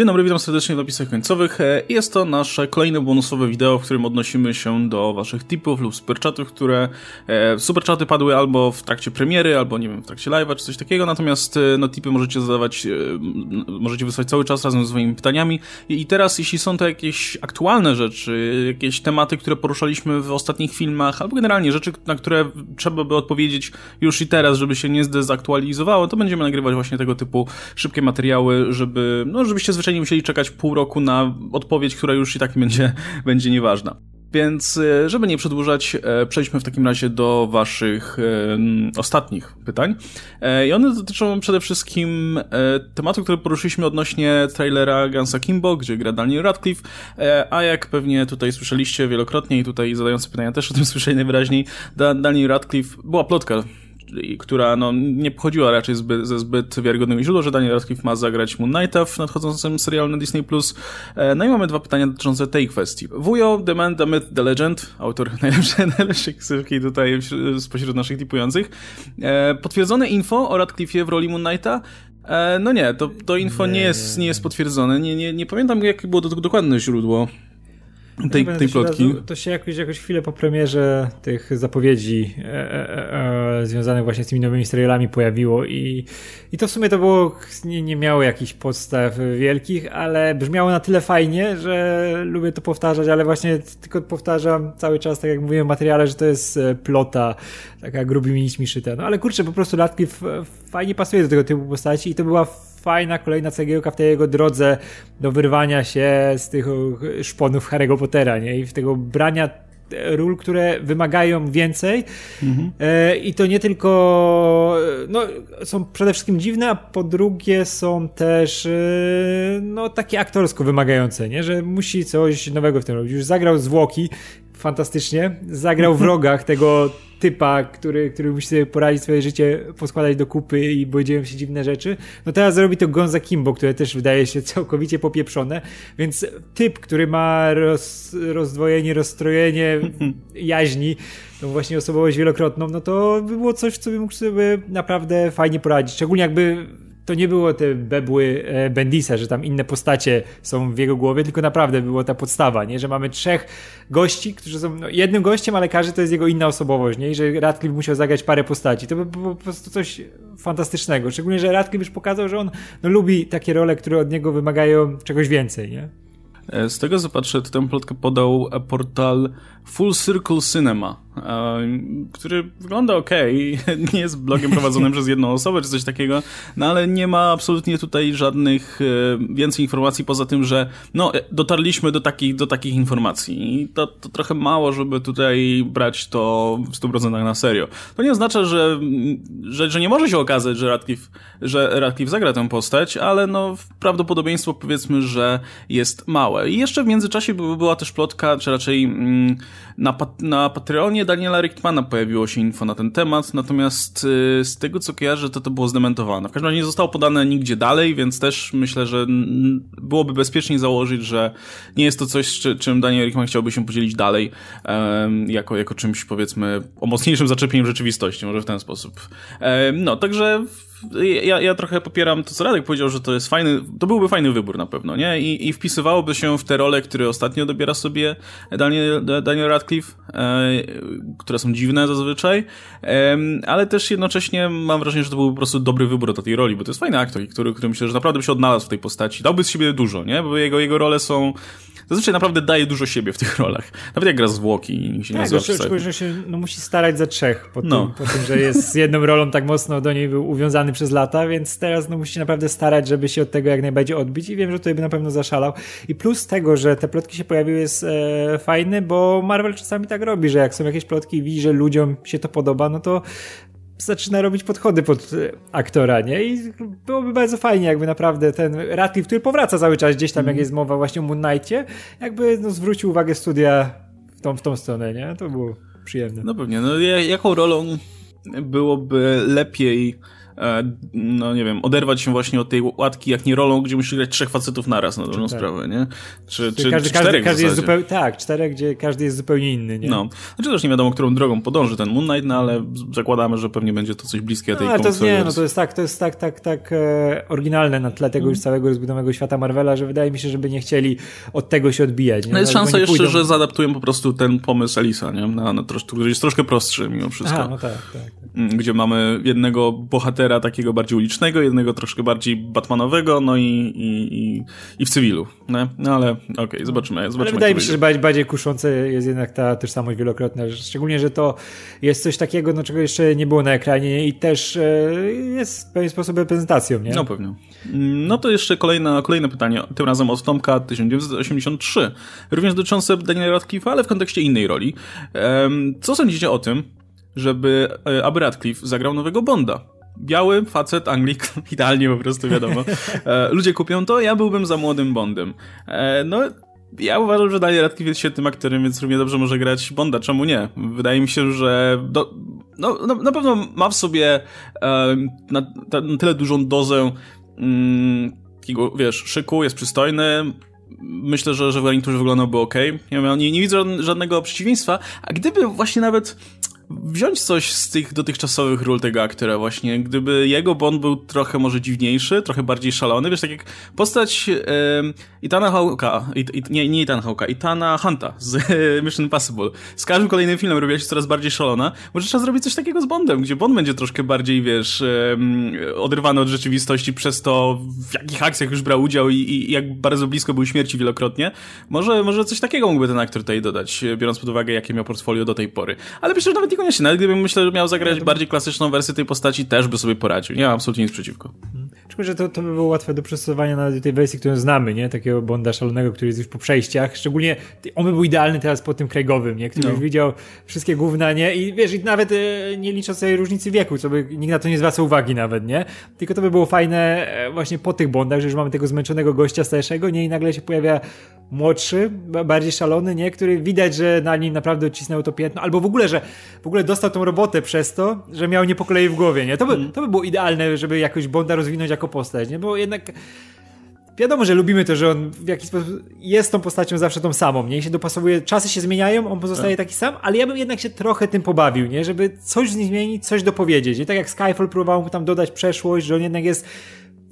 Dzień dobry, witam serdecznie w napisach końcowych. E, jest to nasze kolejne bonusowe wideo, w którym odnosimy się do waszych tipów lub superchatów, które e, superchaty padły albo w trakcie premiery, albo nie wiem, w trakcie live'a czy coś takiego, natomiast e, no tipy możecie zadawać, możecie wysłać cały czas razem z swoimi pytaniami i teraz jeśli są to jakieś aktualne rzeczy, jakieś tematy, które poruszaliśmy w ostatnich filmach, albo generalnie rzeczy, na które trzeba by odpowiedzieć już i teraz, żeby się nie zdezaktualizowało, to będziemy nagrywać właśnie tego typu szybkie materiały, żeby, no żebyście zwyczajnie musieli czekać pół roku na odpowiedź, która już i tak będzie, będzie nieważna. Więc, e, żeby nie przedłużać, e, przejdźmy w takim razie do Waszych e, ostatnich pytań. I one dotyczą przede wszystkim tematu, który poruszyliśmy odnośnie trailera Gansa Kimbo, gdzie gra Daniel Radcliffe, a jak pewnie tutaj słyszeliście wielokrotnie i tutaj zadający pytania też o tym słyszeli najwyraźniej, Daniel Radcliffe, była plotka która no, nie pochodziła raczej zbyt, ze zbyt wiarygodnego źródła, że Daniel Radcliffe ma zagrać Moon Knighta w nadchodzącym serialu na Disney+. E, no i mamy dwa pytania dotyczące tej kwestii. Wujo, The Man, The Myth, The Legend, autor najlepszej, najlepszej ksywki tutaj spośród naszych tipujących. E, potwierdzone info o Radcliffe'ie w roli Moon Knighta e, no nie, to, to info nie, nie, jest, nie jest potwierdzone. Nie, nie, nie pamiętam, jakie było dokładne źródło tej, tej plotki. To się jakoś, jakoś chwilę po premierze tych zapowiedzi e, e, e, związanych właśnie z tymi nowymi serialami pojawiło i, i to w sumie to było, nie, nie miało jakichś podstaw wielkich, ale brzmiało na tyle fajnie, że lubię to powtarzać, ale właśnie tylko powtarzam cały czas, tak jak mówiłem w materiale, że to jest e, plota, taka grubymi nićmi szyta. No ale kurczę, po prostu Latki fajnie pasuje do tego typu postaci i to była fajna kolejna cegiełka w tej jego drodze do wyrwania się z tych szponów Harry'ego Pottera, nie? I w tego brania ról, które wymagają więcej mhm. E, i to nie tylko no, są przede wszystkim dziwne, a po drugie są też e, no, takie aktorsko wymagające, nie? że musi coś nowego w tym robić. Już zagrał zwłoki fantastycznie, zagrał w rogach tego typa, który, który musi sobie poradzić swoje życie, poskładać do kupy i bo dzieją się dziwne rzeczy. No teraz zrobi to Gonza Kimbo, które też wydaje się całkowicie popieprzone, więc typ, który ma roz, rozdwojenie, rozstrojenie jaźni, tą właśnie osobowość wielokrotną, no to by było coś, co by mógł sobie naprawdę fajnie poradzić. Szczególnie jakby to nie było te bebły e, Bendisa, że tam inne postacie są w jego głowie, tylko naprawdę było ta podstawa, nie? że mamy trzech gości, którzy są no, jednym gościem, ale każdy to jest jego inna osobowość nie? i że Radcliffe musiał zagrać parę postaci. To by było po prostu coś fantastycznego. Szczególnie, że Radcliffe już pokazał, że on no, lubi takie role, które od niego wymagają czegoś więcej. Nie? E, z tego co patrzę, tę plotkę podał portal Full Circle Cinema który wygląda ok, nie jest blogiem prowadzonym przez jedną osobę czy coś takiego, no ale nie ma absolutnie tutaj żadnych e, więcej informacji poza tym, że no dotarliśmy do takich, do takich informacji i to, to trochę mało, żeby tutaj brać to w 100% na serio. To nie oznacza, że, że, że nie może się okazać, że Radcliffe, że Radcliffe zagra tę postać, ale no prawdopodobieństwo powiedzmy, że jest małe. I jeszcze w międzyczasie była też plotka, czy raczej mm, na, na Patreonie Daniela Richtmana pojawiło się info na ten temat, natomiast y, z tego co kojarzę, to to było zdementowane. W każdym razie nie zostało podane nigdzie dalej, więc też myślę, że byłoby bezpieczniej założyć, że nie jest to coś, czym Daniel Richtman chciałby się podzielić dalej, jako, jako czymś powiedzmy o mocniejszym zaczepieniem rzeczywistości, może w ten sposób. No, także ja, ja trochę popieram to, co Radek powiedział, że to jest fajny, to byłby fajny wybór na pewno, nie? I, i wpisywałoby się w te role, które ostatnio dobiera sobie Daniel, Daniel Radcliffe, e, które są dziwne zazwyczaj, e, ale też jednocześnie mam wrażenie, że to byłby po prostu dobry wybór do tej roli, bo to jest fajny aktor, który, który myślę, że naprawdę by się odnalazł w tej postaci. Dałby z siebie dużo, nie? Bo jego, jego role są zazwyczaj naprawdę daje dużo siebie w tych rolach. Nawet jak gra zwłoki i się tak, nie nazywa szczególnie, że się no, musi starać za trzech po, no. tym, po tym, że jest z jedną rolą tak mocno do niej był uwiązany przez lata, więc teraz no, musi naprawdę starać, żeby się od tego jak najbardziej odbić i wiem, że tutaj by na pewno zaszalał. I plus tego, że te plotki się pojawiły jest e, fajny, bo Marvel czasami tak robi, że jak są jakieś plotki i widzi, że ludziom się to podoba, no to zaczyna robić podchody pod e, aktora, nie? I byłoby bardzo fajnie, jakby naprawdę ten Radcliffe, który powraca cały czas gdzieś tam, mm. jak jest mowa właśnie o Moon Knightie, jakby no, zwrócił uwagę studia w tą, w tą stronę, nie? To było przyjemne. No pewnie, no jaką rolą byłoby lepiej no nie wiem, oderwać się właśnie od tej łatki, jak nie rolą, gdzie musisz grać trzech facetów naraz na dobrą tak. sprawę, nie? Czy, czy, każdy, czy czterech każdy jest zupełnie, Tak, czterech, gdzie każdy jest zupełnie inny, nie? No, znaczy też nie wiadomo, którą drogą podąży ten Moon Knight, no ale zakładamy, że pewnie będzie to coś bliskie tej no, ale to nie, no to jest tak, to jest tak, tak, tak e, oryginalne na tle tego mm. już całego rozbudowanego świata Marvela, że wydaje mi się, żeby nie chcieli od tego się odbijać. Nie? No jest szansa jeszcze, pójdą... że zaadaptują po prostu ten pomysł Elisa, nie? Na, na trosz, który jest troszkę prostszy mimo wszystko. Aha, no tak, tak, tak. Mm, gdzie mamy jednego bohatera takiego bardziej ulicznego, jednego troszkę bardziej batmanowego, no i, i, i, i w cywilu. Nie? No ale okej, okay, zobaczymy. zobaczymy ale wydaje mi się, że bardziej, kuszące jest jednak ta tożsamość wielokrotna, szczególnie, że to jest coś takiego, no czego jeszcze nie było na ekranie i też e, jest w pewien sposób reprezentacją, nie? No pewnie. No to jeszcze kolejne, kolejne pytanie, tym razem od Tomka 1983, również dotyczące Daniela Radcliffe'a, ale w kontekście innej roli. Co sądzicie o tym, żeby e, aby Radcliffe zagrał nowego Bonda? Biały facet, Anglik, idealnie po prostu wiadomo. E, ludzie kupią to, ja byłbym za młodym Bondem. E, no, ja uważam, że Daniel Radcliffe jest świetnym aktorem, więc równie dobrze może grać Bonda, czemu nie? Wydaje mi się, że do, no, no, na pewno ma w sobie e, na, na, tyle dużą dozę mm, takiego, wiesz, szyku, jest przystojny, myślę, że, że w garniturze wyglądałby ok. Nie, nie, nie widzę żadnego przeciwieństwa, a gdyby właśnie nawet wziąć coś z tych dotychczasowych ról tego aktora właśnie, gdyby jego Bond był trochę może dziwniejszy, trochę bardziej szalony, wiesz, tak jak postać e, Itana Hawka, it, it, nie, nie Itana Hawka, Itana Hunta z Mission Impossible. Z każdym kolejnym filmem robiła się coraz bardziej szalona. Może trzeba zrobić coś takiego z Bondem, gdzie Bond będzie troszkę bardziej, wiesz, e, oderwany od rzeczywistości przez to, w jakich akcjach już brał udział i, i, jak bardzo blisko był śmierci wielokrotnie. Może, może coś takiego mógłby ten aktor tutaj dodać, biorąc pod uwagę, jakie miał portfolio do tej pory. Ale że nawet niekoniecznie. Nawet gdybym myślę, że miał zagrać bardziej klasyczną wersję tej postaci, też by sobie poradził. Nie mam absolutnie nic przeciwko. Tylko, że to, to by było łatwe do przystosowania na tej wersji, którą znamy, nie? Takiego Bonda szalonego, który jest już po przejściach. Szczególnie on by był idealny teraz po tym Craigowym, nie? Który no. już widział wszystkie gówna, nie? I wiesz, i nawet e, nie licząc sobie różnicy wieku, co by nikt na to nie zwraca uwagi nawet, nie? Tylko to by było fajne e, właśnie po tych Bondach, że już mamy tego zmęczonego gościa starszego, nie? I nagle się pojawia młodszy, bardziej szalony, nie? Który widać, że na nim naprawdę odcisnęło to piętno, albo w ogóle, że w ogóle dostał tą robotę przez to, że miał nie po kolei w głowie, nie? To by, mm. to by było idealne, żeby jakoś Bonda rozwinąć jako postać, nie? Bo jednak wiadomo, że lubimy to, że on w jakiś sposób jest tą postacią zawsze tą samą, nie? I się dopasowuje, czasy się zmieniają, on pozostaje tak. taki sam, ale ja bym jednak się trochę tym pobawił, nie? Żeby coś z nim zmienić, coś dopowiedzieć. I tak jak Skyfall próbował mu tam dodać przeszłość, że on jednak jest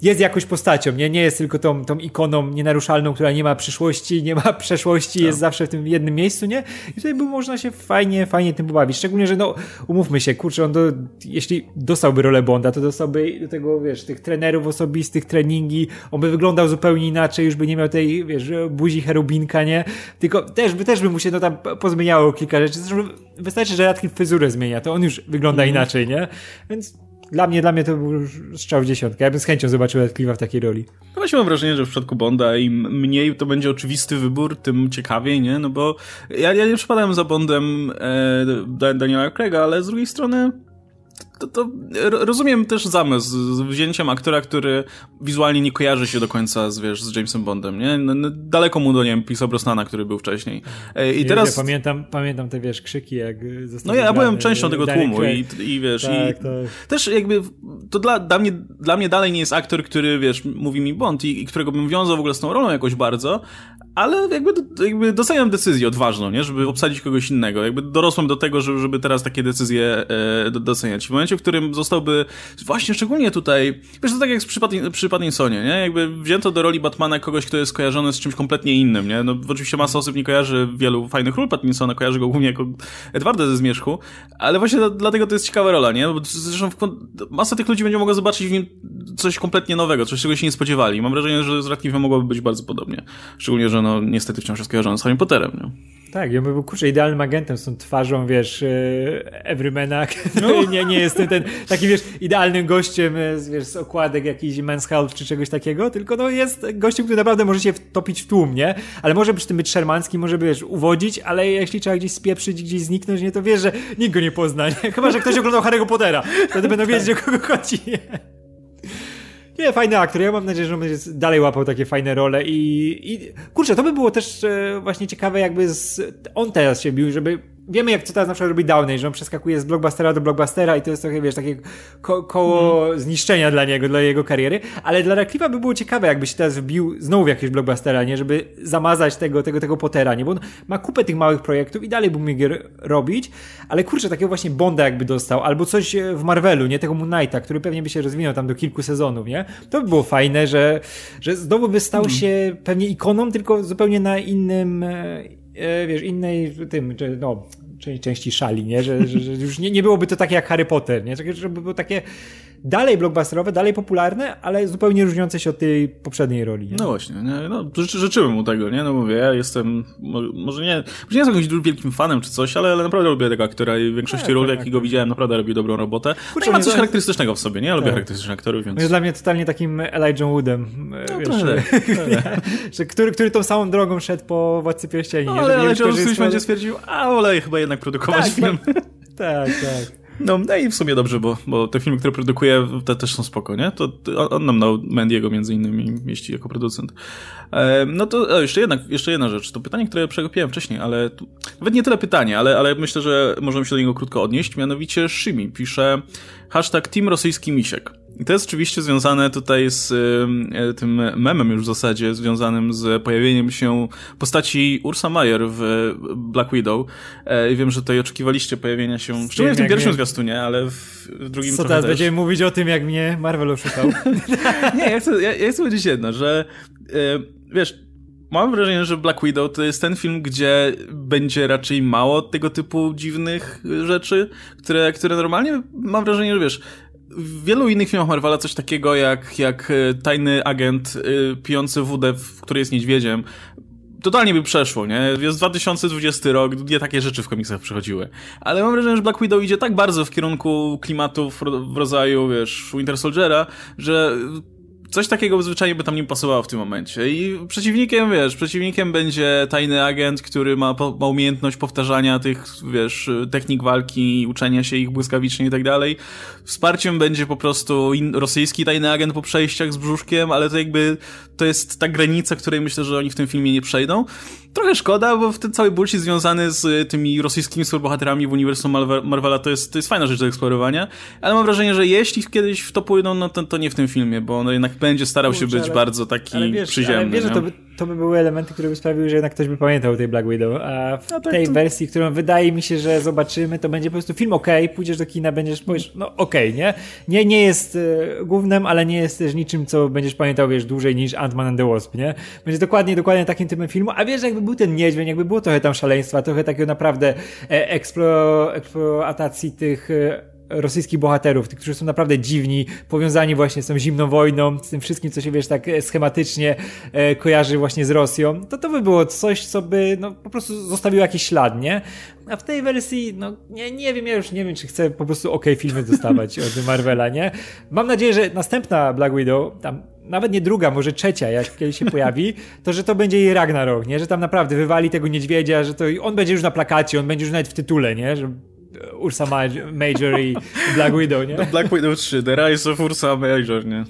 jest jakąś postacią, nie, nie jest tylko tą, tą ikoną nienaruszalną, która nie ma przyszłości, nie ma przeszłości, jest tak. zawsze w tym jednym miejscu, nie? I tutaj by można się fajnie, fajnie tym pobawić. Szczególnie, że no, umówmy się, kurczę, on do, jeśli dostałby rolę Bonda, to dostałby do tego, wiesz, tych trenerów osobistych, treningi, on by wyglądał zupełnie inaczej, już by nie miał tej, wiesz, buzi cherubinka, nie? Tylko też by, też by mu się no tam pozmieniało kilka rzeczy. Zresztą wystarczy, że Radcliffe fryzurę zmienia, to on już wygląda mm. inaczej, nie? Więc dla mnie, dla mnie to był strzał w dziesiątkę. Ja bym z chęcią zobaczył Radcliffe'a w takiej roli. No właśnie mam wrażenie, że w przypadku Bonda im mniej to będzie oczywisty wybór, tym ciekawiej, nie? No bo ja, ja nie przypadałem za Bondem e, Daniela Craiga, ale z drugiej strony to, to rozumiem też zamysł z wzięciem aktora, który wizualnie nie kojarzy się do końca z, wiesz, z Jamesem Bondem, nie? No, daleko mu do, nie wiem, Pisa Brosnana, który był wcześniej. E, I teraz... Pamiętam, pamiętam te, wiesz, krzyki, jak No ja, ja byłem częścią tego tłumu i, i wiesz, tak, i tak. też jakby to dla, dla, mnie, dla mnie dalej nie jest aktor, który, wiesz, mówi mi Bond i, i którego bym wiązał w ogóle z tą rolą jakoś bardzo, ale jakby, jakby doceniam decyzję odważną, nie? Żeby obsadzić kogoś innego. Jakby dorosłem do tego, żeby, żeby teraz takie decyzje e, doceniać. W momencie, w którym zostałby, właśnie szczególnie tutaj, wiesz, to tak jak przy, przy Pattinsonie, nie? Jakby wzięto do roli Batmana kogoś, kto jest kojarzony z czymś kompletnie innym, nie? No oczywiście masa osób nie kojarzy wielu fajnych ról Pattinsona, kojarzy go głównie jako Edwarda ze Zmierzchu, ale właśnie dlatego to jest ciekawa rola, nie? Bo zresztą masa tych ludzi będzie mogła zobaczyć w nim coś kompletnie nowego, coś, czego się nie spodziewali. Mam wrażenie, że z Radcliffe'em mogłoby być bardzo podobnie. Szczególnie, że no niestety wciąż jest kojarzony z Harry Potterem, nie? Tak, ja bym był kurczę idealnym agentem z tą twarzą, wiesz, e, Everymana. No. nie, nie jest ten, taki, wiesz, idealnym gościem e, z, wiesz, z okładek jakiś Men's Health czy czegoś takiego, tylko no jest gościem, który naprawdę może się wtopić w tłum, nie? Ale może przy tym być szermancki, może, wiesz, uwodzić, ale jeśli trzeba gdzieś spieprzyć, gdzieś zniknąć, nie, to wiesz, że nikt go nie pozna, nie? Chyba, że ktoś oglądał Harry'ego Pottera. Wtedy będą wiedzieć, o kogo chodzi, nie? Nie, fajny aktor. Ja mam nadzieję, że on będzie dalej łapał takie fajne role i, i kurczę, to by było też e, właśnie ciekawe, jakby z, on teraz się bił, żeby wiemy jak co teraz na przykład robi Downey, że on przeskakuje z blockbustera do blockbustera i to jest trochę, wiesz, takie ko koło hmm. zniszczenia dla niego, dla jego kariery, ale dla Radcliffe'a by było ciekawe, jakby się teraz wbił znowu w jakiegoś blockbustera, nie, żeby zamazać tego, tego, tego Pottera, nie, bo on ma kupę tych małych projektów i dalej by mógł robić, ale kurczę, takiego właśnie Bonda jakby dostał, albo coś w Marvelu, nie, tego Moon Knighta, który pewnie by się rozwinął tam do kilku sezonów, nie, to by było fajne, że, że znowu by stał hmm. się pewnie ikoną, tylko zupełnie na innym e, e, wiesz, innej, tym, no, części szali, nie? Że, że, że już nie, nie byłoby to takie jak Harry Potter, nie? Żeby było takie dalej blockbusterowe, dalej popularne, ale zupełnie różniące się od tej poprzedniej roli. Nie? No właśnie, nie? No, ży życzyłem mu tego, nie? No mówię, ja jestem, może nie, może nie jestem jakimś wielkim fanem czy coś, ale, ale naprawdę lubię tego aktora i w większości tak, ról, tak, jakiego tak. widziałem, naprawdę robi dobrą robotę. Kurczę, no ma coś charakterystycznego w sobie, nie? Ja lubię tak. charakterystycznych aktorów, więc... Jest dla mnie totalnie takim Elijah Woodem, no, wiesz, że, że, który, który tą samą drogą szedł po Władcy Pierścieni. No, ale Elijah Wood będzie stwierdził, a wolę chyba jednak produkować tak, film. Tak, tak. No, no i w sumie dobrze, bo, bo te filmy, które produkuje, te też są spoko, nie? To, to on nam dał Mendiego między innymi mieści jako producent. E, no to o, jeszcze, jedna, jeszcze jedna rzecz. To pytanie, które przegapiłem wcześniej, ale tu, nawet nie tyle pytanie, ale, ale myślę, że możemy się do niego krótko odnieść. Mianowicie Shimi pisze hashtag Team Rosyjski Misiek. I to jest oczywiście związane tutaj z y, tym memem już w zasadzie, związanym z pojawieniem się postaci Ursa Mayer w Black Widow. E, I wiem, że tutaj oczekiwaliście pojawienia się, szczególnie w tym pierwszym mnie... zwiastunie, ale w drugim Co teraz, też. będziemy mówić o tym, jak mnie Marvel oszukał? Nie, ja chcę, ja, ja chcę powiedzieć jedno, że y, wiesz, Mam wrażenie, że Black Widow to jest ten film, gdzie będzie raczej mało tego typu dziwnych rzeczy, które, które normalnie mam wrażenie, że wiesz, w wielu innych filmach Marvela coś takiego jak, jak e, tajny agent y, pijący wódę, który jest niedźwiedziem, totalnie by przeszło, nie? Jest 2020 rok, nie takie rzeczy w komiksach przychodziły. Ale mam wrażenie, że Black Widow idzie tak bardzo w kierunku klimatów w rodzaju, wiesz, Winter Soldiera, że coś takiego zwyczajnie by tam nie pasowało w tym momencie. I przeciwnikiem, wiesz, przeciwnikiem będzie tajny agent, który ma, ma umiejętność powtarzania tych, wiesz, technik walki, uczenia się ich błyskawicznie i tak dalej. Wsparciem będzie po prostu rosyjski tajny agent po przejściach z brzuszkiem, ale to jakby, to jest ta granica, której myślę, że oni w tym filmie nie przejdą. Trochę szkoda, bo w ten cały bullshit związany z tymi rosyjskimi superbohaterami w uniwersum Marvela to jest, to jest fajna rzecz do eksplorowania, ale mam wrażenie, że jeśli kiedyś w to pójdą, no to, to nie w tym filmie, bo on jednak będzie starał Kurczę, się być ale, bardzo taki ale wiesz, przyziemny. Ale wiesz, to by, były elementy, które by sprawiły, że jednak ktoś by pamiętał tej Black Widow, a w no tak, tej to... wersji, którą wydaje mi się, że zobaczymy, to będzie po prostu film ok, pójdziesz do kina, będziesz, powiesz, no ok, nie? Nie, nie jest y, głównym, ale nie jest też niczym, co będziesz pamiętał, wiesz, dłużej niż Ant-Man and the Wasp, nie? Będzie dokładnie, dokładnie takim typem filmu, a wiesz, jakby był ten niedźwiedź, jakby było trochę tam szaleństwa, trochę takiego naprawdę e, eksplo, eksploatacji tych e, rosyjskich bohaterów, tych, którzy są naprawdę dziwni, powiązani właśnie z tą zimną wojną, z tym wszystkim, co się wiesz tak e, schematycznie e, kojarzy właśnie z Rosją, to to by było coś, co by no, po prostu zostawiło jakiś ślad, nie? A w tej wersji, no nie, nie wiem, ja już nie wiem, czy chcę po prostu ok filmy dostawać od Marvela, nie? Mam nadzieję, że następna Black Widow, tam nawet nie druga, może trzecia, jak kiedyś się pojawi, to że to będzie jej Ragnarok, nie? Że tam naprawdę wywali tego niedźwiedzia, że to on będzie już na plakacie, on będzie już nawet w tytule, nie? Że Ursa Major i Black Widow, nie? No, Black Widow 3, The Rise of Ursa Major, nie?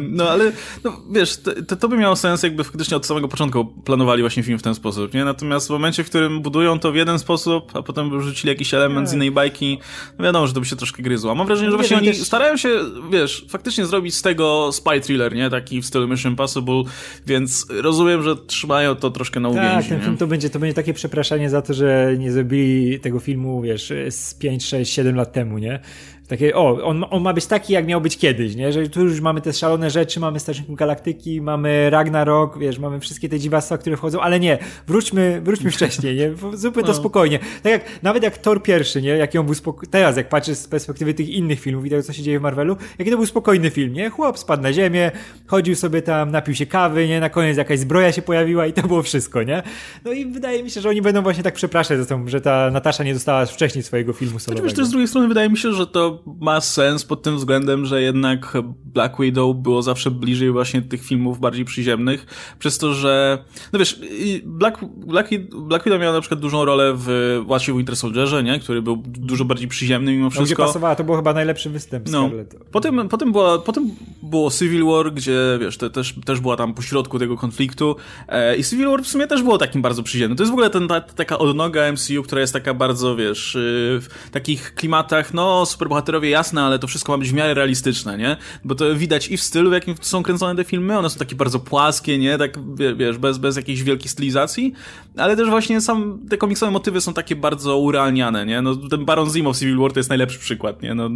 No ale, no, wiesz, to, to by miało sens, jakby faktycznie od samego początku planowali właśnie film w ten sposób, nie? Natomiast w momencie, w którym budują to w jeden sposób, a potem wrzucili jakiś element z innej bajki, no wiadomo, że to by się troszkę gryzło. Mam wrażenie, że właśnie oni też... starają się, wiesz, faktycznie zrobić z tego spy thriller, nie? Taki w stylu Mission Impossible, więc rozumiem, że trzymają to troszkę na uwięzi, Tak, ten nie? film to będzie, to będzie takie przepraszanie za to, że nie zrobili tego filmu, wiesz, z 5, 6, 7 lat temu, nie? Takie, o, on, on ma być taki, jak miał być kiedyś, nie? Że tu już mamy te szalone rzeczy, mamy Strażników Galaktyki, mamy Ragnarok, wiesz, mamy wszystkie te dziwactwa, które wchodzą, ale nie, wróćmy, wróćmy wcześniej, nie? Zróbmy to no. spokojnie. Tak jak, nawet jak Thor pierwszy, nie? Jaki on był spokojny, teraz jak patrzysz z perspektywy tych innych filmów i tego, co się dzieje w Marvelu, jaki to był spokojny film, nie? Chłop spadł na ziemię, chodził sobie tam, napił się kawy, nie? Na koniec jakaś zbroja się pojawiła i to było wszystko, nie? No i wydaje mi się, że oni będą właśnie tak przepraszać za to, że ta Natasza nie dostała wcześniej swojego filmu solowego. Oczywiście z drugiej strony wydaje mi się, że to ma sens pod tym względem, że jednak Black Widow było zawsze bliżej właśnie tych filmów bardziej przyziemnych, przez to, że, no wiesz, Black, Black, Black Widow miała na przykład dużą rolę w właśnie Winter Soldierze, nie? Który był dużo bardziej przyziemny mimo wszystko. No, gdzie pasowała, to był chyba najlepszy występ no. Potem, potem, była, potem było Civil War, gdzie, wiesz, to też, też była tam pośrodku tego konfliktu e, i Civil War w sumie też było takim bardzo przyziemnym. To jest w ogóle ten, ta, taka odnoga MCU, która jest taka bardzo, wiesz, y, w takich klimatach, no, superbohaterowie jasne, ale to wszystko ma być w miarę realistyczne, nie? Bo to widać i w stylu, w jakim są kręcone te filmy, one są takie bardzo płaskie, nie? Tak, wiesz, bez, bez jakiejś wielkiej stylizacji, ale też właśnie sam, te komiksowe motywy są takie bardzo urealniane, nie? No, ten Baron Zemo w Civil War to jest najlepszy przykład, nie? No,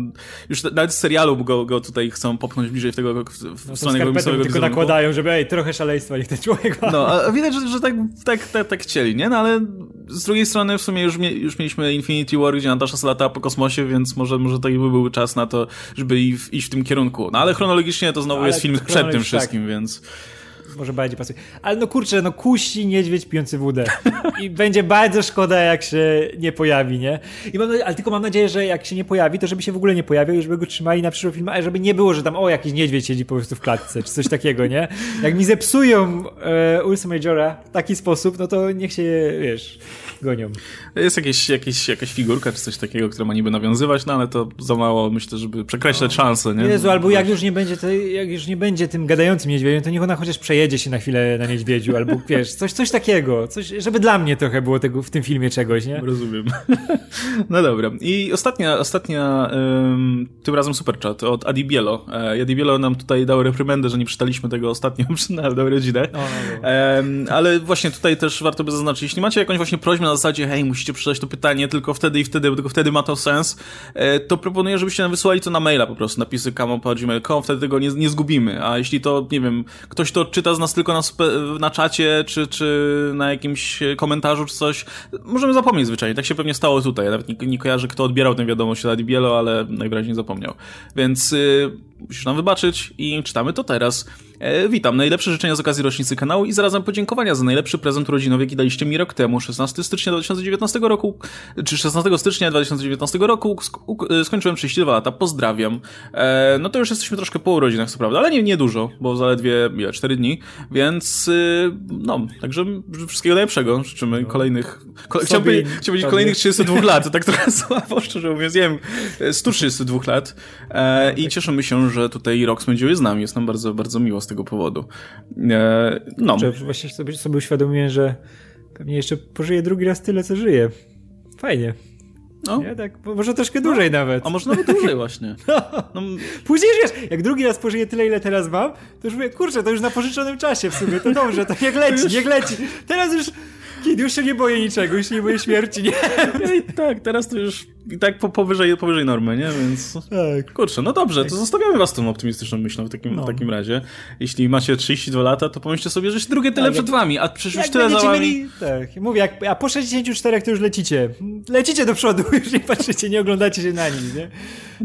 już nawet z serialu go, go tutaj chcą popchnąć bliżej w tego, w no stronę komiksowego tylko nakładają, żeby ej, trochę szaleństwa niech ten człowiek ma. No, a widać, że, że tak, tak, tak, tak chcieli, nie? No, ale z drugiej strony w sumie już, już mieliśmy Infinity War, gdzie Natasza lata po kosmosie, więc może, może to by był czas na to, żeby iść w tym kierunku. No ale chronologicznie to znowu ale jest film przed tym wszystkim, tak. więc może bardziej pasuje. Ale no kurczę, no kusi niedźwiedź pijący wódę. I będzie bardzo szkoda, jak się nie pojawi, nie? I mam, ale tylko mam nadzieję, że jak się nie pojawi, to żeby się w ogóle nie pojawił, żeby go trzymali na przyszły film, ale żeby nie było, że tam o, jakiś niedźwiedź siedzi po prostu w klatce, czy coś takiego, nie? Jak mi zepsują e, Ursa Majora w taki sposób, no to niech się, wiesz, gonią. Jest jakieś, jakieś, jakaś figurka, czy coś takiego, która ma niby nawiązywać, no ale to za mało, myślę, żeby przekreślać no. szanse, nie? Jezu, albo jak już nie będzie, jak już nie będzie tym gadającym niedźwiedziem, to niech ona chociaż przejedzie się na chwilę na niedźwiedziu, albo wiesz, coś, coś takiego, coś, żeby dla mnie trochę było tego, w tym filmie czegoś, nie? Rozumiem. No dobra. I ostatnia, ostatnia um, tym razem superchat od Adi Bielo. E, Adi Bielo nam tutaj dał reprymendę, że nie przeczytaliśmy tego ostatnio na dał rodzinę. No, no, um, ale właśnie tutaj też warto by zaznaczyć, jeśli macie jakąś właśnie prośbę na zasadzie, hej, musicie przeczytać to pytanie tylko wtedy i wtedy, tylko wtedy ma to sens, e, to proponuję, żebyście nam wysłali to na maila po prostu, napisy kamo.gmail.com, wtedy tego nie, nie zgubimy. A jeśli to, nie wiem, ktoś to czyta z nas tylko na, na czacie, czy, czy na jakimś komentarzu, czy coś, możemy zapomnieć zwyczajnie. Tak się pewnie stało tutaj. Nawet nie, nie kojarzę, kto odbierał tę wiadomość od ale najwyraźniej zapomniał. Więc yy, musisz nam wybaczyć i czytamy to teraz. E, witam, najlepsze życzenia z okazji rocznicy kanału i zarazem podziękowania za najlepszy prezent urodzinowy, jaki daliście mi rok temu, 16 stycznia 2019 roku, czy 16 stycznia 2019 roku, e, skończyłem 32 lata, pozdrawiam. E, no to już jesteśmy troszkę po urodzinach, co prawda, ale nie, nie dużo, bo zaledwie ile, 4 dni, więc y, no, także wszystkiego najlepszego, życzymy no. kolejnych, ko chciałbym, powiedzieć kolejnych 32 lat, tak trochę słabo, szczerze mówiąc, nie wiem, 132 lat. E, i cieszymy się, że tutaj rok spędziłeś z nami, jest nam bardzo, bardzo miło z tego powodu. E, no. Kurczę, właśnie sobie, sobie uświadomiłem, że pewnie jeszcze pożyję drugi raz tyle, co żyję. Fajnie. No. Nie, tak, może troszkę no. dłużej nawet. A może nawet dłużej właśnie. No. No. Później wiesz, jak drugi raz pożyję tyle, ile teraz mam, to już mówię, kurczę, to już na pożyczonym czasie w sumie, to dobrze, to niech leci, niech leci. Teraz już, kiedy już się nie boję niczego, już nie boję śmierci, nie? tak, teraz to już i tak po, powyżej, powyżej normy, nie? Więc. Tak. Kurczę, no dobrze, to zostawiamy was tą optymistyczną myślą w takim, no. w takim razie. Jeśli macie 32 lata, to pomyślcie sobie, że drugie tyle tak, przed wami, a przecież już tyle za wami. Mieli, tak, mówię, jak, a po 64 to już lecicie. Lecicie do przodu, już nie patrzycie, nie oglądacie się na nim, nie?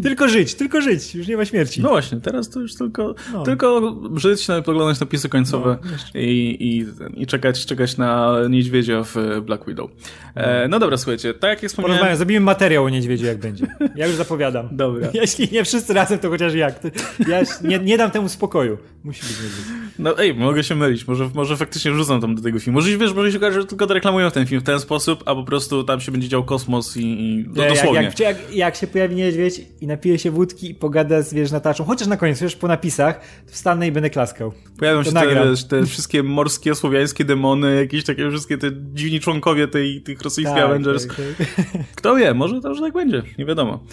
Tylko żyć, tylko żyć, już nie ma śmierci. No właśnie, teraz to już tylko, no. tylko żyć, nawet oglądać napisy końcowe no, i, i, i czekać, czekać na niedźwiedzia w Black Widow. E, no dobra, słuchajcie, tak jak wspomniałem... Porozmawiam, zrobimy materiał o niedźwiedziu, jak będzie. Ja już zapowiadam. Dobra. Jeśli nie wszyscy razem, to chociaż jak. Ja nie, nie dam temu spokoju. Musi być niedźwiedź. No ej, mogę się mylić. Może, może faktycznie wrzucam tam do tego filmu. Może wiesz, może się okaże, że tylko reklamują ten film w ten sposób, a po prostu tam się będzie dział kosmos i, i no, dosłownie. Jak, jak, jak, jak, się pojawi niedźwiedź i napije się wódki i pogada z, wiesz, Nataczą, chociaż na koniec, wiesz, po napisach, wstanę i będę klaskał. Pojawią się te, te wszystkie morskie, słowiańskie demony, jakieś takie wszystkie te dziwni członkowie tej, tych rosyjskich tak, Avengers. Tak, tak. Kto wie, może to już tak będzie, nie wiadomo.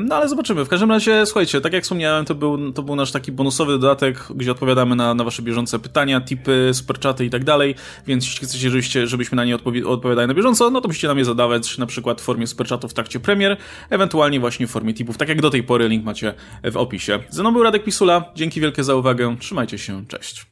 No ale zobaczymy. W każdym razie, słuchajcie, tak jak wspomniałem, to był, to był nasz taki bonusowy dodatek, gdzie odpowiadamy na, na wasze bieżące pytania, tipy, superchaty i tak dalej, więc jeśli chcecie, żebyście, żebyśmy na nie odpowi- odpowiadali na bieżąco, no to musicie nam je zadawać na przykład w formie superchatów w trakcie premier, ewentualnie właśnie w formie tak jak do tej pory, link macie w opisie. Ze mną był Radek Pisula, dzięki wielkie za uwagę, trzymajcie się, cześć.